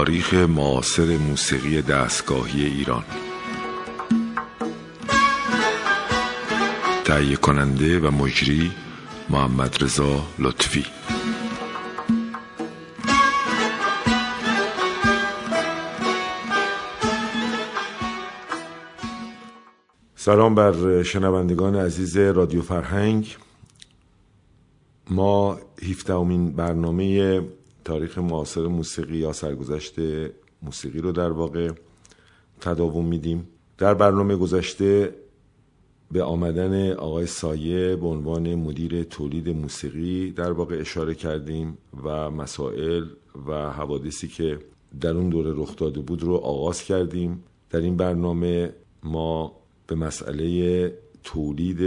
تاریخ معاصر موسیقی دستگاهی ایران. تهیه کننده و مجری محمد رضا لطفی. سلام بر شنوندگان عزیز رادیو فرهنگ. ما 17 امین برنامه تاریخ معاصر موسیقی یا سرگذشت موسیقی رو در واقع تداوم میدیم. در برنامه گذشته به آمدن آقای سایه به عنوان مدیر تولید موسیقی در واقع اشاره کردیم و مسائل و حوادثی که در اون دوره رخ داده بود رو آغاز کردیم. در این برنامه ما به مسئله تولید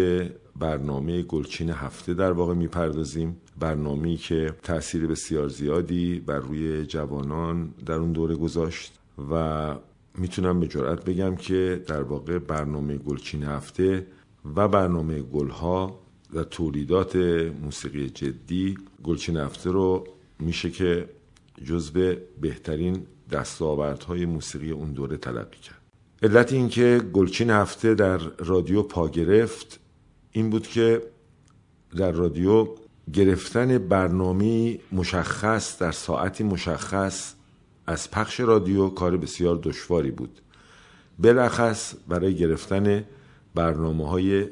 برنامه گلچین هفته در واقع می‌پردازیم. برنامه‌ای که تاثیر بسیار زیادی بر روی جوانان در اون دوره گذاشت و می‌تونم به جرات بگم که در واقع برنامه گلچین هفته و برنامه گلها و تولیدات موسیقی جدی گلچین هفته رو میشه که جزو بهترین دستاوردهای موسیقی اون دوره تلقی کرد. علت اینکه گلچین هفته در رادیو پا گرفت این بود که در رادیو گرفتن برنامه مشخص در ساعتی مشخص از پخش رادیو کار بسیار دشواری بود. بلخص برای گرفتن برنامه های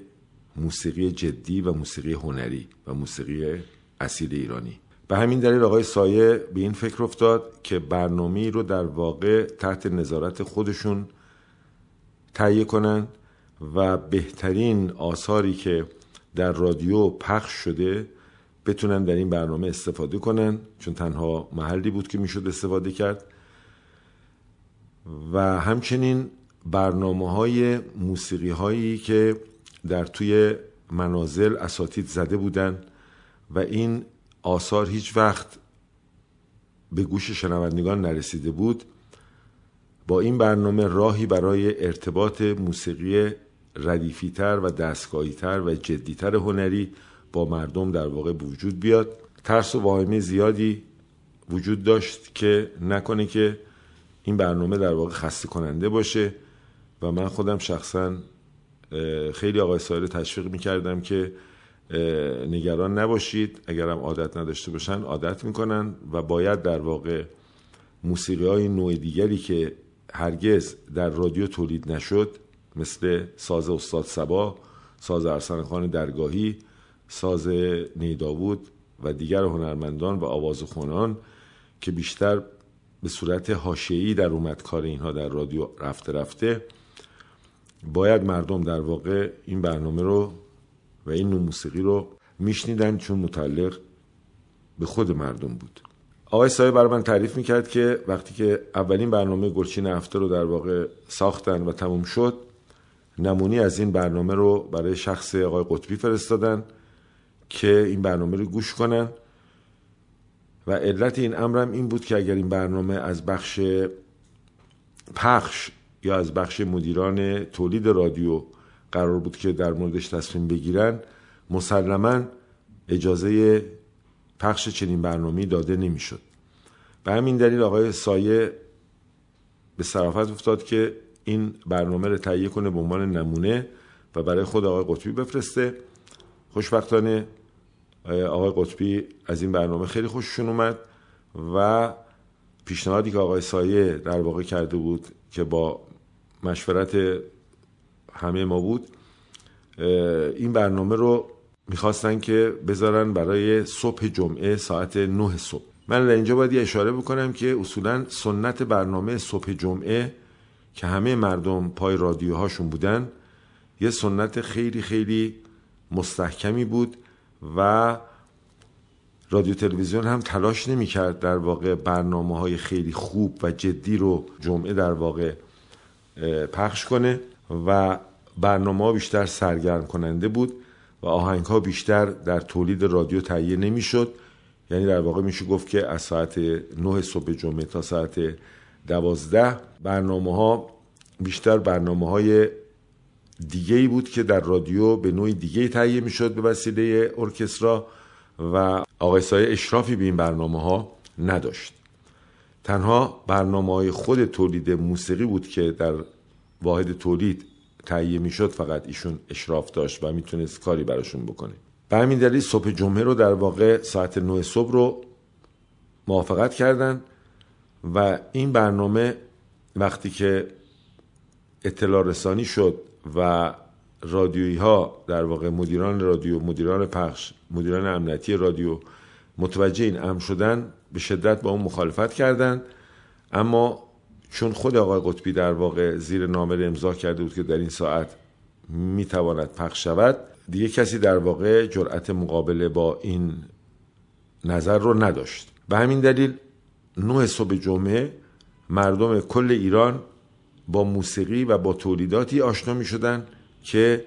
موسیقی جدی و موسیقی هنری و موسیقی اصیل ایرانی. به همین دلیل آقای سایه به این فکر افتاد که برنامه رو در واقع تحت نظارت خودشون تهیه کنند و بهترین آثاری که در رادیو پخش شده بتونن در این برنامه استفاده کنن چون تنها محلی بود که می‌شد استفاده کرد. و همچنین برنامه های موسیقی هایی که در توی منازل اساتید زده بودن و این آثار هیچ وقت به گوش شنوندگان نرسیده بود با این برنامه راهی برای ارتباط موسیقی ردیفیتر و دستگاهیتر و جدیتر هنری با مردم در واقع وجود بیاد. ترس و واهمه زیادی وجود داشت که نکنه که این برنامه در واقع خسته کننده باشه و من خودم شخصا خیلی آقای سایر تشویق می‌کردم که نگران نباشید. اگرم عادت نداشته باشن عادت می‌کنن و باید در واقع موسیقی های نوع دیگری که هرگز در رادیو تولید نشد مثل ساز استاد سبا ساز ارسن خان درگاهی ساز نیداوود و دیگر هنرمندان و آواز خونان که بیشتر به صورت حاشیه‌ای در اومد کار اینها در رادیو رفته رفته باید مردم در واقع این برنامه رو و این نوع موسیقی رو میشنیدن چون متعلق به خود مردم بود. آقای سایه برای من تعریف می‌کرد که وقتی که اولین برنامه گلچین هفته رو در واقع ساختن و تموم شد نمونی از این برنامه رو برای شخص آقای قطبی فرستادن که این برنامه رو گوش کنن. و علت این امرم این بود که اگر این برنامه از بخش پخش یا از بخش مدیران تولید رادیو قرار بود که در موردش تصمیم بگیرن مسلما اجازه پخش چنین برنامه داده نمی‌شد. به همین دلیل آقای سایه به صرافت افتاد که این برنامه رو تهیه کنه به عنوان نمونه و برای خود آقای قطبی بفرسته. خوشبختانه آقای قطبی از این برنامه خیلی خوششون اومد و پیشنهادی که آقای سایه در واقع کرده بود که با مشورت همه ما بود این برنامه رو می‌خواستن که بذارن برای صبح جمعه ساعت نه صبح. من اینجا باید اشاره بکنم که اصولا سنت برنامه صبح جمعه که همه مردم پای رادیوهاشون بودن یه سنت خیلی خیلی مستحکمی بود و رادیو تلویزیون هم تلاش نمی‌کرد در واقع برنامه های خیلی خوب و جدی رو جمعه در واقع پخش کنه و برنامه ها بیشتر سرگرم کننده بود و آهنگ ها بیشتر در تولید رادیو تهیه نمی‌شد. یعنی در واقع میشه گفت که از ساعت 9 صبح جمعه تا ساعت دوازده برنامه ها بیشتر برنامه های دیگه ای بود که در رادیو به نوعی دیگه تهیه می‌شد به وسیله ارکسترا و آقای سایه اشرافی به این برنامه ها نداشت. تنها برنامه های خود تولید موسیقی بود که در واحد تولید تهیه می‌شد فقط ایشون اشراف داشت و می‌تونست کاری براشون بکنه. به همین دلیل صبح جمعه رو در واقع ساعت 9 صبح رو موافقت کردن. و این برنامه وقتی که اطلاع رسانی شد و رادیویی ها در واقع مدیران رادیو مدیران پخش مدیران امنیتی رادیو متوجه این امر شدن به شدت با اون مخالفت کردند اما چون خود آقای قطبی در واقع زیر نامه امضا کرده بود که در این ساعت می‌تواند پخش شود دیگه کسی در واقع جرأت مقابله با این نظر رو نداشت. به همین دلیل نه صبح جمعه مردم کل ایران با موسیقی و با تولیداتی آشنا می شدن که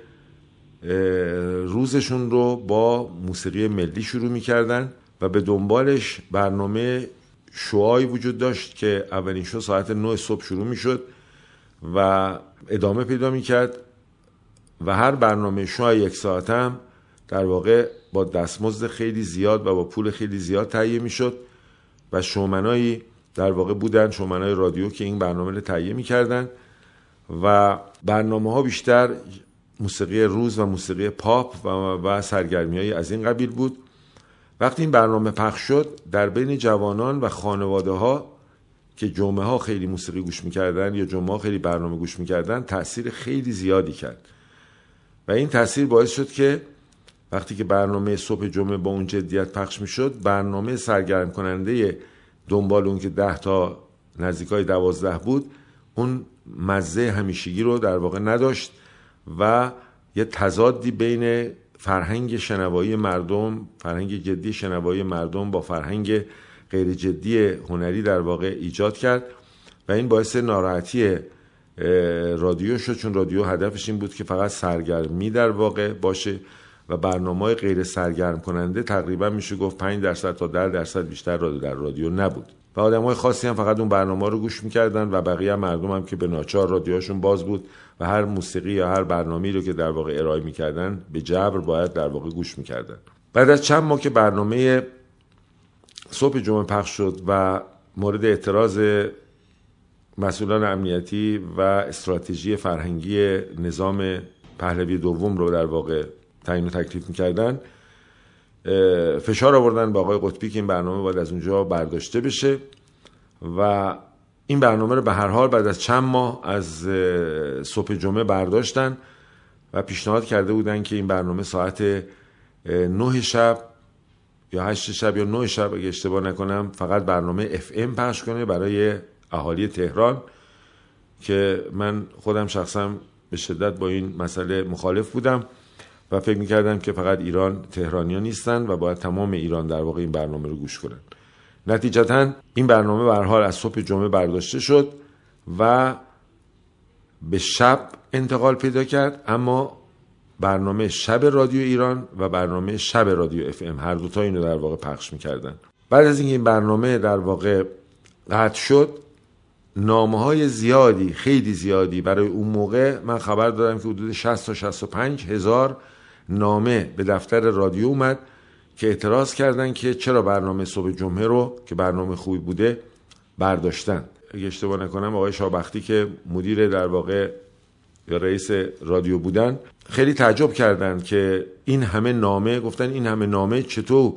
روزشون رو با موسیقی ملی شروع می کردن و به دنبالش برنامه شوهایی وجود داشت که اولین شو ساعت 9 صبح شروع می شد و ادامه پیدا می کرد و هر برنامه شو یک ساعت هم در واقع با دستمزد خیلی زیاد و با پول خیلی زیاد تهیه می شد و شومنایی در واقع بودن شومنای رادیو که این برنامه رو تهیه می کردن و برنامه ها بیشتر موسیقی روز و موسیقی پاپ و, و سرگرمی های از این قبیل بود. وقتی این برنامه پخش شد در بین جوانان و خانواده ها که جمعه ها خیلی موسیقی گوش می‌کردن یا جمعه ها خیلی برنامه گوش می‌کردن تاثیر خیلی زیادی کرد. و این تاثیر باعث شد که وقتی که برنامه صبح جمعه با اون جدیت پخش می‌شد برنامه سرگرم کننده دنبال اون که ده تا نزدیکای دوازده بود اون مزه همیشگی رو در واقع نداشت و یه تضادی بین فرهنگ شنوایی مردم فرهنگ جدی شنوایی مردم با فرهنگ غیر جدی هنری در واقع ایجاد کرد و این باعث ناراحتی رادیو شد چون رادیو هدفش این بود که فقط سرگرمی در واقع باشه. و برنامه غیر سرگرم کننده تقریبا میشه گفت 5 درصد تا 10 درصد بیشتر رادیو در رادیو نبود. و آدم های خاصی هم فقط اون برنامه رو گوش می‌کردن و بقیه مردم هم که به ناچار رادیوهاشون باز بود و هر موسیقی یا هر برنامه رو که در واقع ارائه می‌کردن به جبر باید در واقع گوش می‌کردن. بعد از چند ماه که برنامه صبح جمعه پخش شد و مورد اعتراض مسئولان امنیتی و استراتژی فرهنگی نظام پهلوی دوم رو در واقع تعیین و تکلیف می‌کردن. فشار آوردن به آقای قطبی که این برنامه باید از اونجا برداشته بشه و این برنامه رو به هر حال بعد از چند ماه از صبح جمعه برداشتن و پیشنهاد کرده بودن که این برنامه ساعت نه شب یا هشت شب یا نه شب اگه اشتباه نکنم فقط برنامه اف ام پخش کنه برای اهالی تهران که من خودم شخصا به شدت با این مسئله مخالف بودم. و فکر می‌کردم که فقط ایران تهرانیا نیستن و باید تمام ایران در واقع این برنامه رو گوش کنن. نتیجتا این برنامه به حال از صبح جمعه برداشته شد و به شب انتقال پیدا کرد اما برنامه شب رادیو ایران و برنامه شب رادیو اف ام هر دوتا اینو در واقع پخش می‌کردن. بعد از اینکه این برنامه در واقع قطع شد نامه های زیادی خیلی زیادی برای اون موقع من خبر دارم که حدود 60 تا 65 هزار نامه به دفتر رادیو اومد که اعتراض کردن که چرا برنامه صبح جمعه رو که برنامه خوبی بوده برداشتن. اگه اشتباه نکنم آقای شابختی که مدیر در واقع یا رئیس رادیو بودن خیلی تعجب کردن که این همه نامه گفتن این همه نامه چطور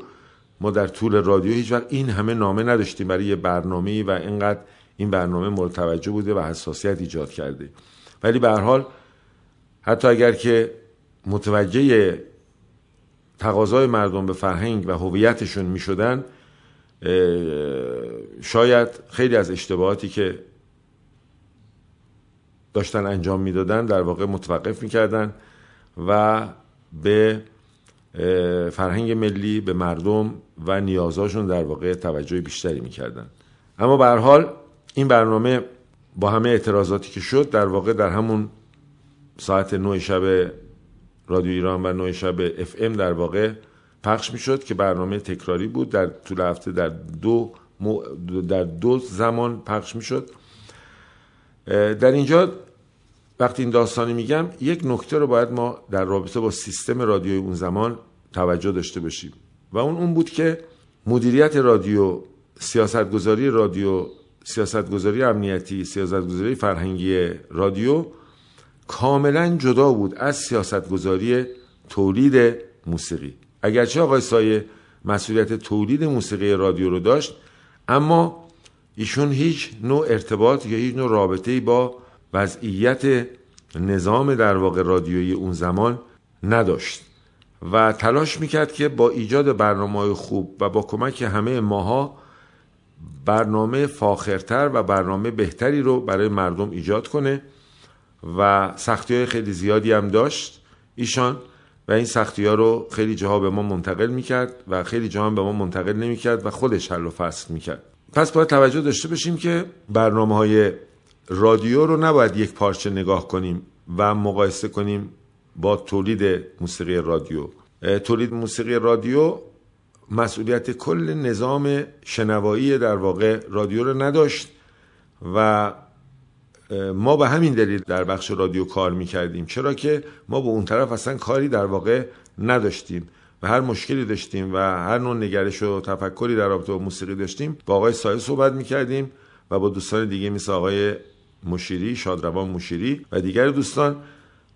ما در طول رادیو هیچ وقت این همه نامه نداشتیم برای یه برنامه و اینقدر این برنامه مورد توجه بوده و حساسیت ایجاد کرده. ولی به هر حال حتی اگر که متوجه تقاضای مردم به فرهنگ و هویتشون می شدن شاید خیلی از اشتباهاتی که داشتن انجام می‌دادن در واقع متوقف می‌کردن و به فرهنگ ملی به مردم و نیازاشون در واقع توجه بیشتری می‌کردن. اما به حال این برنامه با همه اعتراضاتی که شد در واقع در همون ساعت 9 شب رادیو ایران و 9 شب اف ام در واقع پخش می شد که برنامه تکراری بود. در طول هفته در دو در دو زمان پخش می شد در اینجا وقتی این داستانی میگم یک نکته رو باید ما در رابطه با سیستم رادیوی اون زمان توجه داشته باشیم. و اون اون بود که مدیریت رادیو سیاستگذاری رادیو سیاستگذاری امنیتی سیاستگذاری فرهنگی رادیو کاملا جدا بود از سیاستگذاری تولید موسیقی. اگرچه آقای سایه مسئولیت تولید موسیقی رادیو رو داشت اما ایشون هیچ نوع ارتباط یا هیچ نوع رابطه با وضعیت نظام در واقع رادیویی اون زمان نداشت و تلاش می‌کرد که با ایجاد برنامه خوب و با کمک همه ماها برنامه فاخرتر و برنامه بهتری رو برای مردم ایجاد کنه. و سختی های خیلی زیادی هم داشت ایشان و این سختی ها رو خیلی جاها به ما منتقل می‌کرد و خیلی جاها به ما منتقل نمی‌کرد و خودش حل و فصل می‌کرد. پس باید توجه داشته باشیم که برنامه های رادیو رو نباید یک پارچه نگاه کنیم و مقایسه کنیم با تولید موسیقی رادیو. تولید موسیقی رادیو مسئولیت کل نظام شنوایی در واقع رادیو رو نداشت و ما به همین دلیل در بخش رادیو کار می‌کردیم. چرا که ما به اون طرف اصلا کاری در واقع نداشتیم و هر مشکلی داشتیم و هر نوع نگرش و تفکری در رابطه با موسیقی داشتیم. با آقای سایه صحبت می‌کردیم و با دوستان دیگه مثل آقای مشیری شادروان مشیری و دیگر دوستان.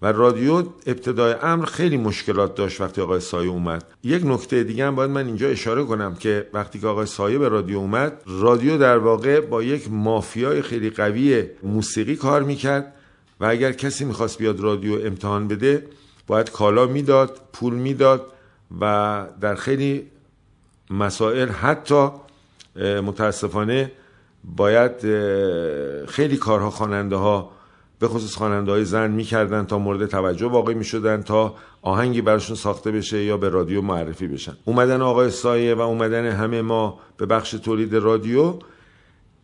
و رادیو ابتدای امر خیلی مشکلات داشت وقتی آقای سایه اومد. یک نکته دیگه هم باید من اینجا اشاره کنم که وقتی که آقای سایه به رادیو اومد رادیو در واقع با یک مافیای خیلی قوی موسیقی کار می‌کرد و اگر کسی می‌خواست بیاد رادیو امتحان بده باید کالا می‌داد پول می‌داد و در خیلی مسائل حتی متاسفانه باید خیلی کارها خواننده ها به خصوص خواننده های زن می‌کردن تا مورد توجه واقع می‌شدن تا آهنگی براشون ساخته بشه یا به رادیو معرفی بشن. اومدن آقای سایه و اومدن همه ما به بخش تولید رادیو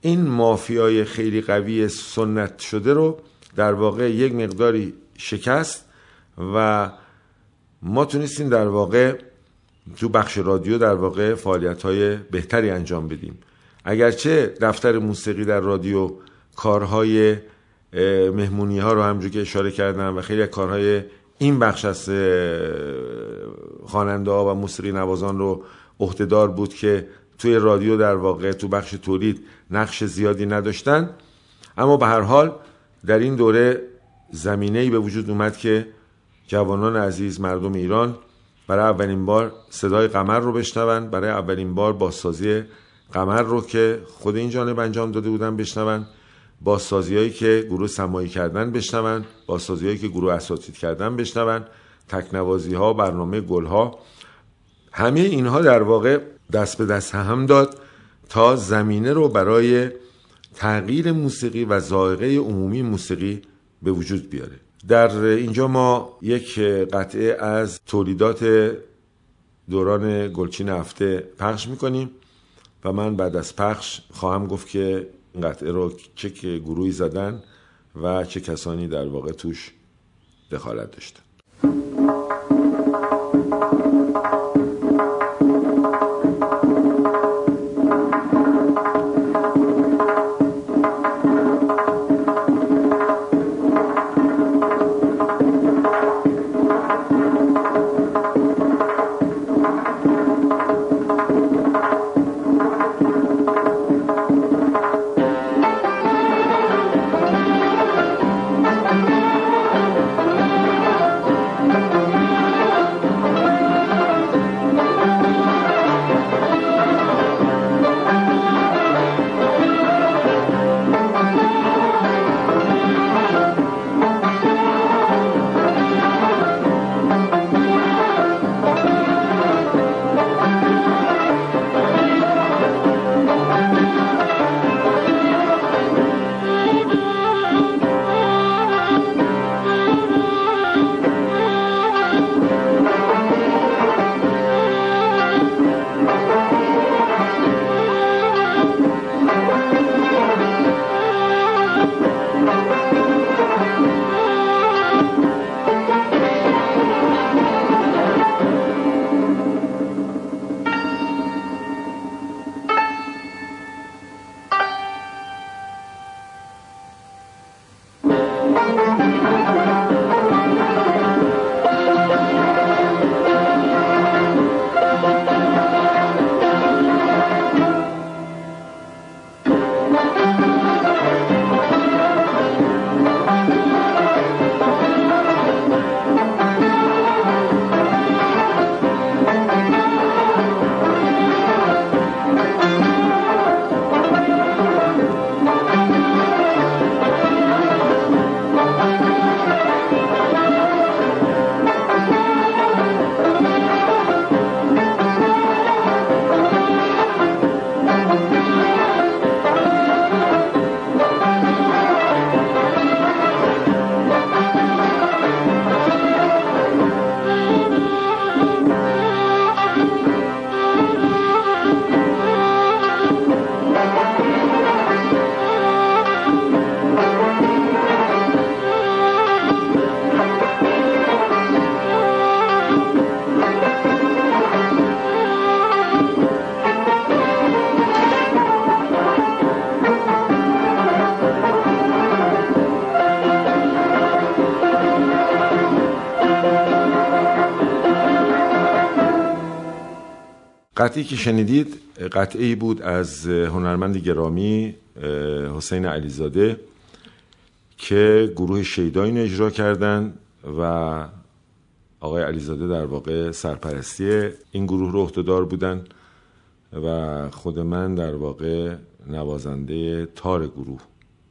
این مافیای خیلی قوی سنت شده رو در واقع یک مقداری شکست و ما تونستیم در واقع تو بخش رادیو در واقع فعالیت های بهتری انجام بدیم. اگرچه دفتر موسیقی در رادیو کارهای مهمونی ها رو همجور که اشاره کردم و خیلی کارهای این بخش از خواننده ها و موسیقی نوازان رو عهدهدار بود که توی رادیو در واقع تو بخش تولید نقش زیادی نداشتن. اما به هر حال در این دوره زمینه ای به وجود اومد که جوانان عزیز مردم ایران برای اولین بار صدای قمر رو بشنون برای اولین بار بازسازی قمر رو که خود این جانب انجام داده بودن بشنون با هایی که گروه سمایی کردن بشنون با هایی که گروه اساتید کردن بشنون تکنوازی ها برنامه گل ها همه اینها در واقع دست به دست هم داد تا زمینه رو برای تغییر موسیقی و ذائقه عمومی موسیقی به وجود بیاره. در اینجا ما یک قطعه از تولیدات دوران گلچین هفته پخش می‌کنیم و من بعد از پخش خواهم گفت که قطعه رو چه گروهی زدن و چه کسانی در واقع توش دخالت داشتن. قطعی که شنیدید قطعی بود از هنرمند گرامی حسین علیزاده که گروه شیداین اجرا کردن و آقای علیزاده در واقع سرپرستی این گروه رو عهدهدار بودن و خود من در واقع نوازنده تار گروه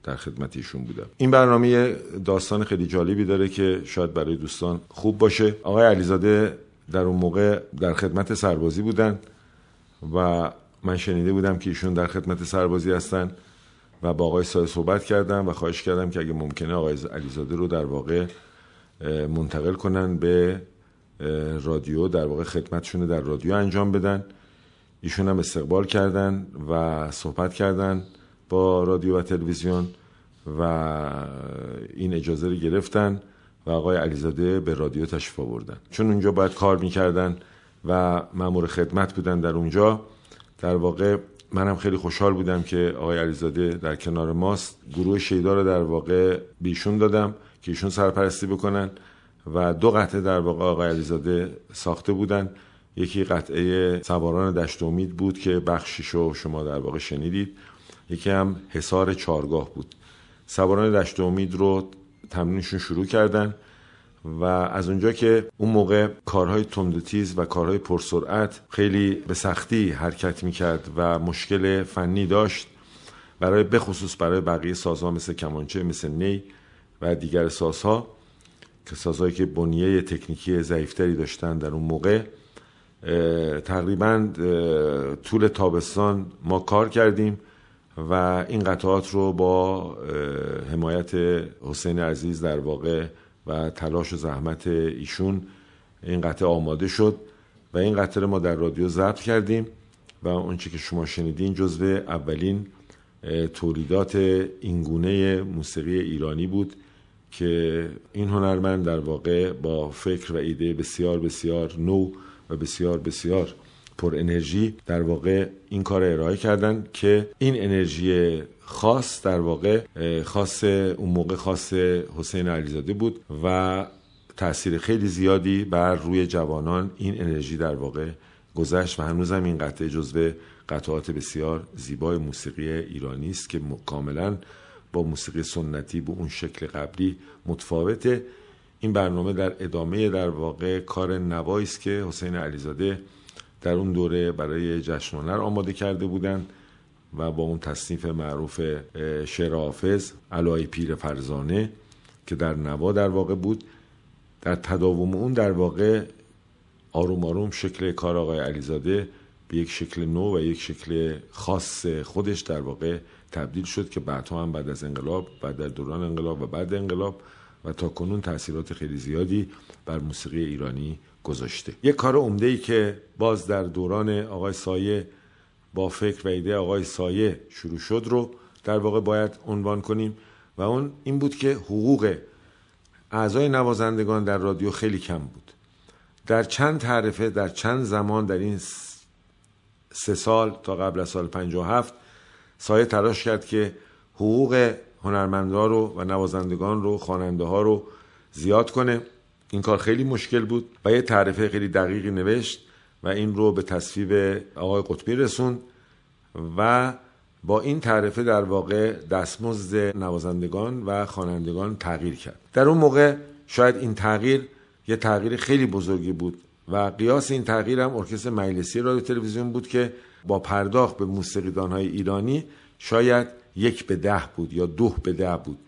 در خدمت ایشون بودم. این برنامه داستان خیلی جالبی داره که شاید برای دوستان خوب باشه. آقای علیزاده در اون موقع در خدمت سربازی بودن. و من شنیده بودم که ایشون در خدمت سربازی هستن و با آقای سایه صحبت کردم و خواهش کردم که اگه ممکنه آقای علیزاده رو در واقع منتقل کنن به رادیو در واقع خدمتشون در رادیو انجام بدن. ایشون هم استقبال کردن و صحبت کردن با رادیو و تلویزیون و این اجازه رو گرفتن و آقای علیزاده به رادیو تشریف آوردن. چون اونجا باید کار می‌کردن و مامور خدمت بودن در اونجا. در واقع منم خیلی خوشحال بودم که آقای علیزاده در کنار ماست. گروه شیدا رو در واقع بیشون دادم که ایشون سرپرستی بکنن و دو قطعه در واقع آقای علیزاده ساخته بودن. یکی قطعه سواران دشت امید بود که بخشیشو شما در واقع شنیدید. یکی هم حصار چارگاه بود. سواران دشت امید رو تمرینشون شروع کردن. و از اونجا که اون موقع کارهای تند و تیز و کارهای پرسرعت خیلی به سختی حرکت می‌کرد و مشکل فنی داشت برای بخصوص برای بقیه سازها مثل کمانچه مثل نی و دیگر سازها که سازهایی که بنیه تکنیکی ضعیفتری داشتن در اون موقع تقریبا طول تابستان ما کار کردیم و این قطعات رو با حمایت حسین عزیز در واقع و تلاش و زحمت ایشون این قطعه آماده شد و این قطعه ما در رادیو ضبط کردیم و اونچه که شما شنیدین جزو اولین تولیدات اینگونه موسیقی ایرانی بود که این هنرمند در واقع با فکر و ایده بسیار بسیار نو و بسیار بسیار پر انرژی در واقع این کار ارائه کردن که این انرژی خاص در واقع خاص اون موقع خاص حسین علیزاده بود و تاثیر خیلی زیادی بر روی جوانان این انرژی در واقع گذشت و هنوزم این قطعه جزو قطعات بسیار زیبای موسیقی ایرانی است که کاملا با موسیقی سنتی به اون شکل قبلی متفاوته. این برنامه در ادامه در واقع کار نوایی است که حسین علیزاده در اون دوره برای جشن آماده کرده بودند. و با اون تصنیف معروف شعر حافظ علای پیر فرزانه که در نوا در واقع بود. در تداوم اون در واقع آروم آروم شکل کار آقای علیزاده به یک شکل نو و یک شکل خاص خودش در واقع تبدیل شد که بعدها هم بعد از انقلاب بعد در دوران انقلاب و بعد انقلاب و تا کنون تاثیرات خیلی زیادی بر موسیقی ایرانی گذاشته. یک کار عمده ای که باز در دوران آقای سایه با فکر و ایده آقای سایه شروع شد رو در واقع باید عنوان کنیم و اون این بود که حقوق اعضای نوازندگان در رادیو خیلی کم بود. در چند تعرفه در چند زمان در این سه سال تا قبل از سال 57 سایه تلاش کرد که حقوق هنرمندان رو و نوازندگان رو خواننده ها رو زیاد کنه. این کار خیلی مشکل بود و یه تعرفه خیلی دقیقی نوشت. و این رو به تصویب آقای قطبی رسوند و با این تعرفه در واقع دستمزد نوازندگان و خوانندگان تغییر کرد. در اون موقع شاید این تغییر یه تغییر خیلی بزرگی بود و قیاس این تغییر هم ارکستر مجلسی رادیو تلویزیون بود که با پرداخت به موسیقیدان های ایرانی شاید یک به ده بود یا دو به ده بود.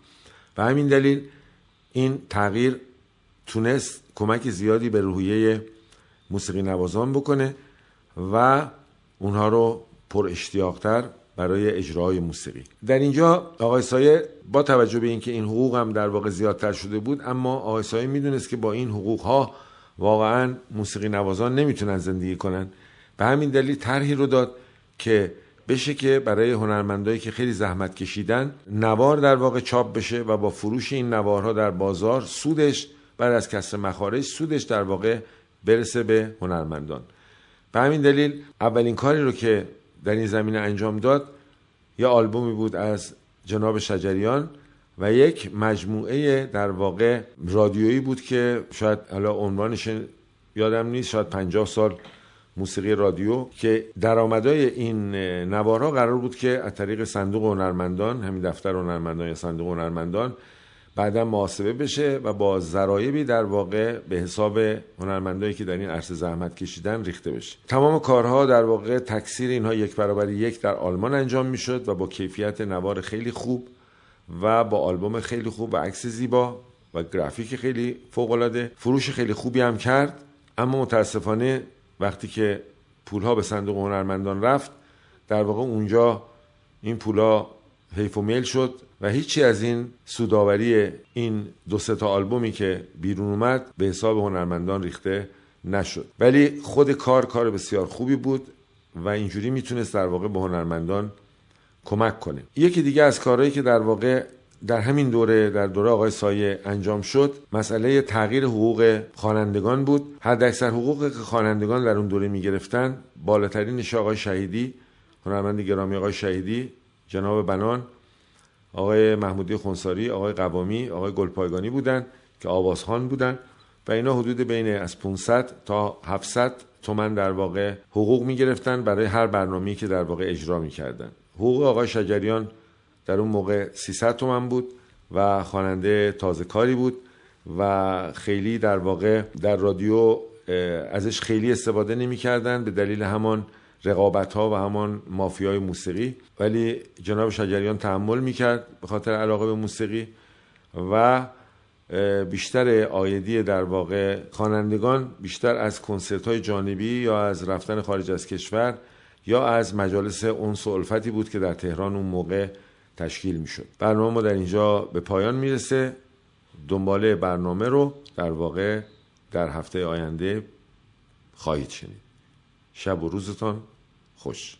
و همین دلیل این تغییر تونست کمک زیادی به روحیه موسیقی نوازان بکنه و اونها رو پر اشتیاقتر برای اجرای موسیقی. در اینجا آقای سایه با توجه به اینکه این حقوق هم در واقع زیادتر شده بود اما آقای سایه می‌دونست که با این حقوق ها واقعا موسیقی نوازان نمی‌تونن زندگی کنن. به همین دلیل طرحی رو داد که بشه که برای هنرمندایی که خیلی زحمت کشیدن نوار در واقع چاپ بشه و با فروش این نوارها در بازار سودش بعد از کسر مخارج سودش در واقع برسه به هنرمندان. به همین دلیل اولین کاری رو که در این زمینه انجام داد یه آلبومی بود از جناب شجریان و یک مجموعه در واقع رادیویی بود که شاید حالا عنوانش یادم نیست شاید پنجاه سال موسیقی رادیو که درآمدهای این نوارها قرار بود که از طریق صندوق هنرمندان همین دفتر هنرمندان یا صندوق هنرمندان بعدا محاسبه بشه و با ذرایبی در واقع به حساب هنرمندایی که در این عرصه زحمت کشیدن ریخته بشه. تمام کارها در واقع تکثیر اینها یک برابر یک در آلمان انجام می‌شد و با کیفیت نوار خیلی خوب و با آلبوم خیلی خوب و عکس زیبا و گرافیک خیلی فوق العاده فروش خیلی خوبی هم کرد اما متاسفانه وقتی که پولها به صندوق هنرمندان رفت در واقع اونجا این پولها حیف و میل شد و هیچی از این سوداوری این دو سه تا آلبومی که بیرون اومد به حساب هنرمندان ریخته نشد. ولی خود کار کار بسیار خوبی بود و اینجوری می‌تونست در واقع به هنرمندان کمک کنه. یکی دیگه از کارهایی که در واقع در همین دوره در دوره آقای سایه انجام شد مسئله تغییر حقوق خوانندگان بود. حد اکثر حقوق که خوانندگان در اون دوره می‌گرفتن. بالاترینش آقای شهیدی هنرمند گرامی آقای شهیدی جناب بنان آقای محمودی خونساری آقای قوامی آقای گلپایگانی بودند که آوازخان بودند و اینا حدود بین از 500 تا 700 تومن در واقع حقوق می گرفتن برای هر برنامه‌ای که در واقع اجرا می کردن. حقوق آقای شجریان در اون موقع 300 تومن بود و خواننده تازه کاری بود و خیلی در واقع در رادیو ازش خیلی استفاده نمی کردن به دلیل همان رقابت ها و همان مافیای موسیقی. ولی جناب شجریان تحمل می‌کرد به خاطر علاقه به موسیقی و بیشتر آیدی در واقع خوانندگان بیشتر از کنسرت های جانبی یا از رفتن خارج از کشور یا از مجالس اونس الفتی بود که در تهران اون موقع تشکیل می‌شد. برنامه ما در اینجا به پایان می‌رسه. دنباله برنامه رو در واقع در هفته آینده خواهید شنید. شب و روزتان خوش.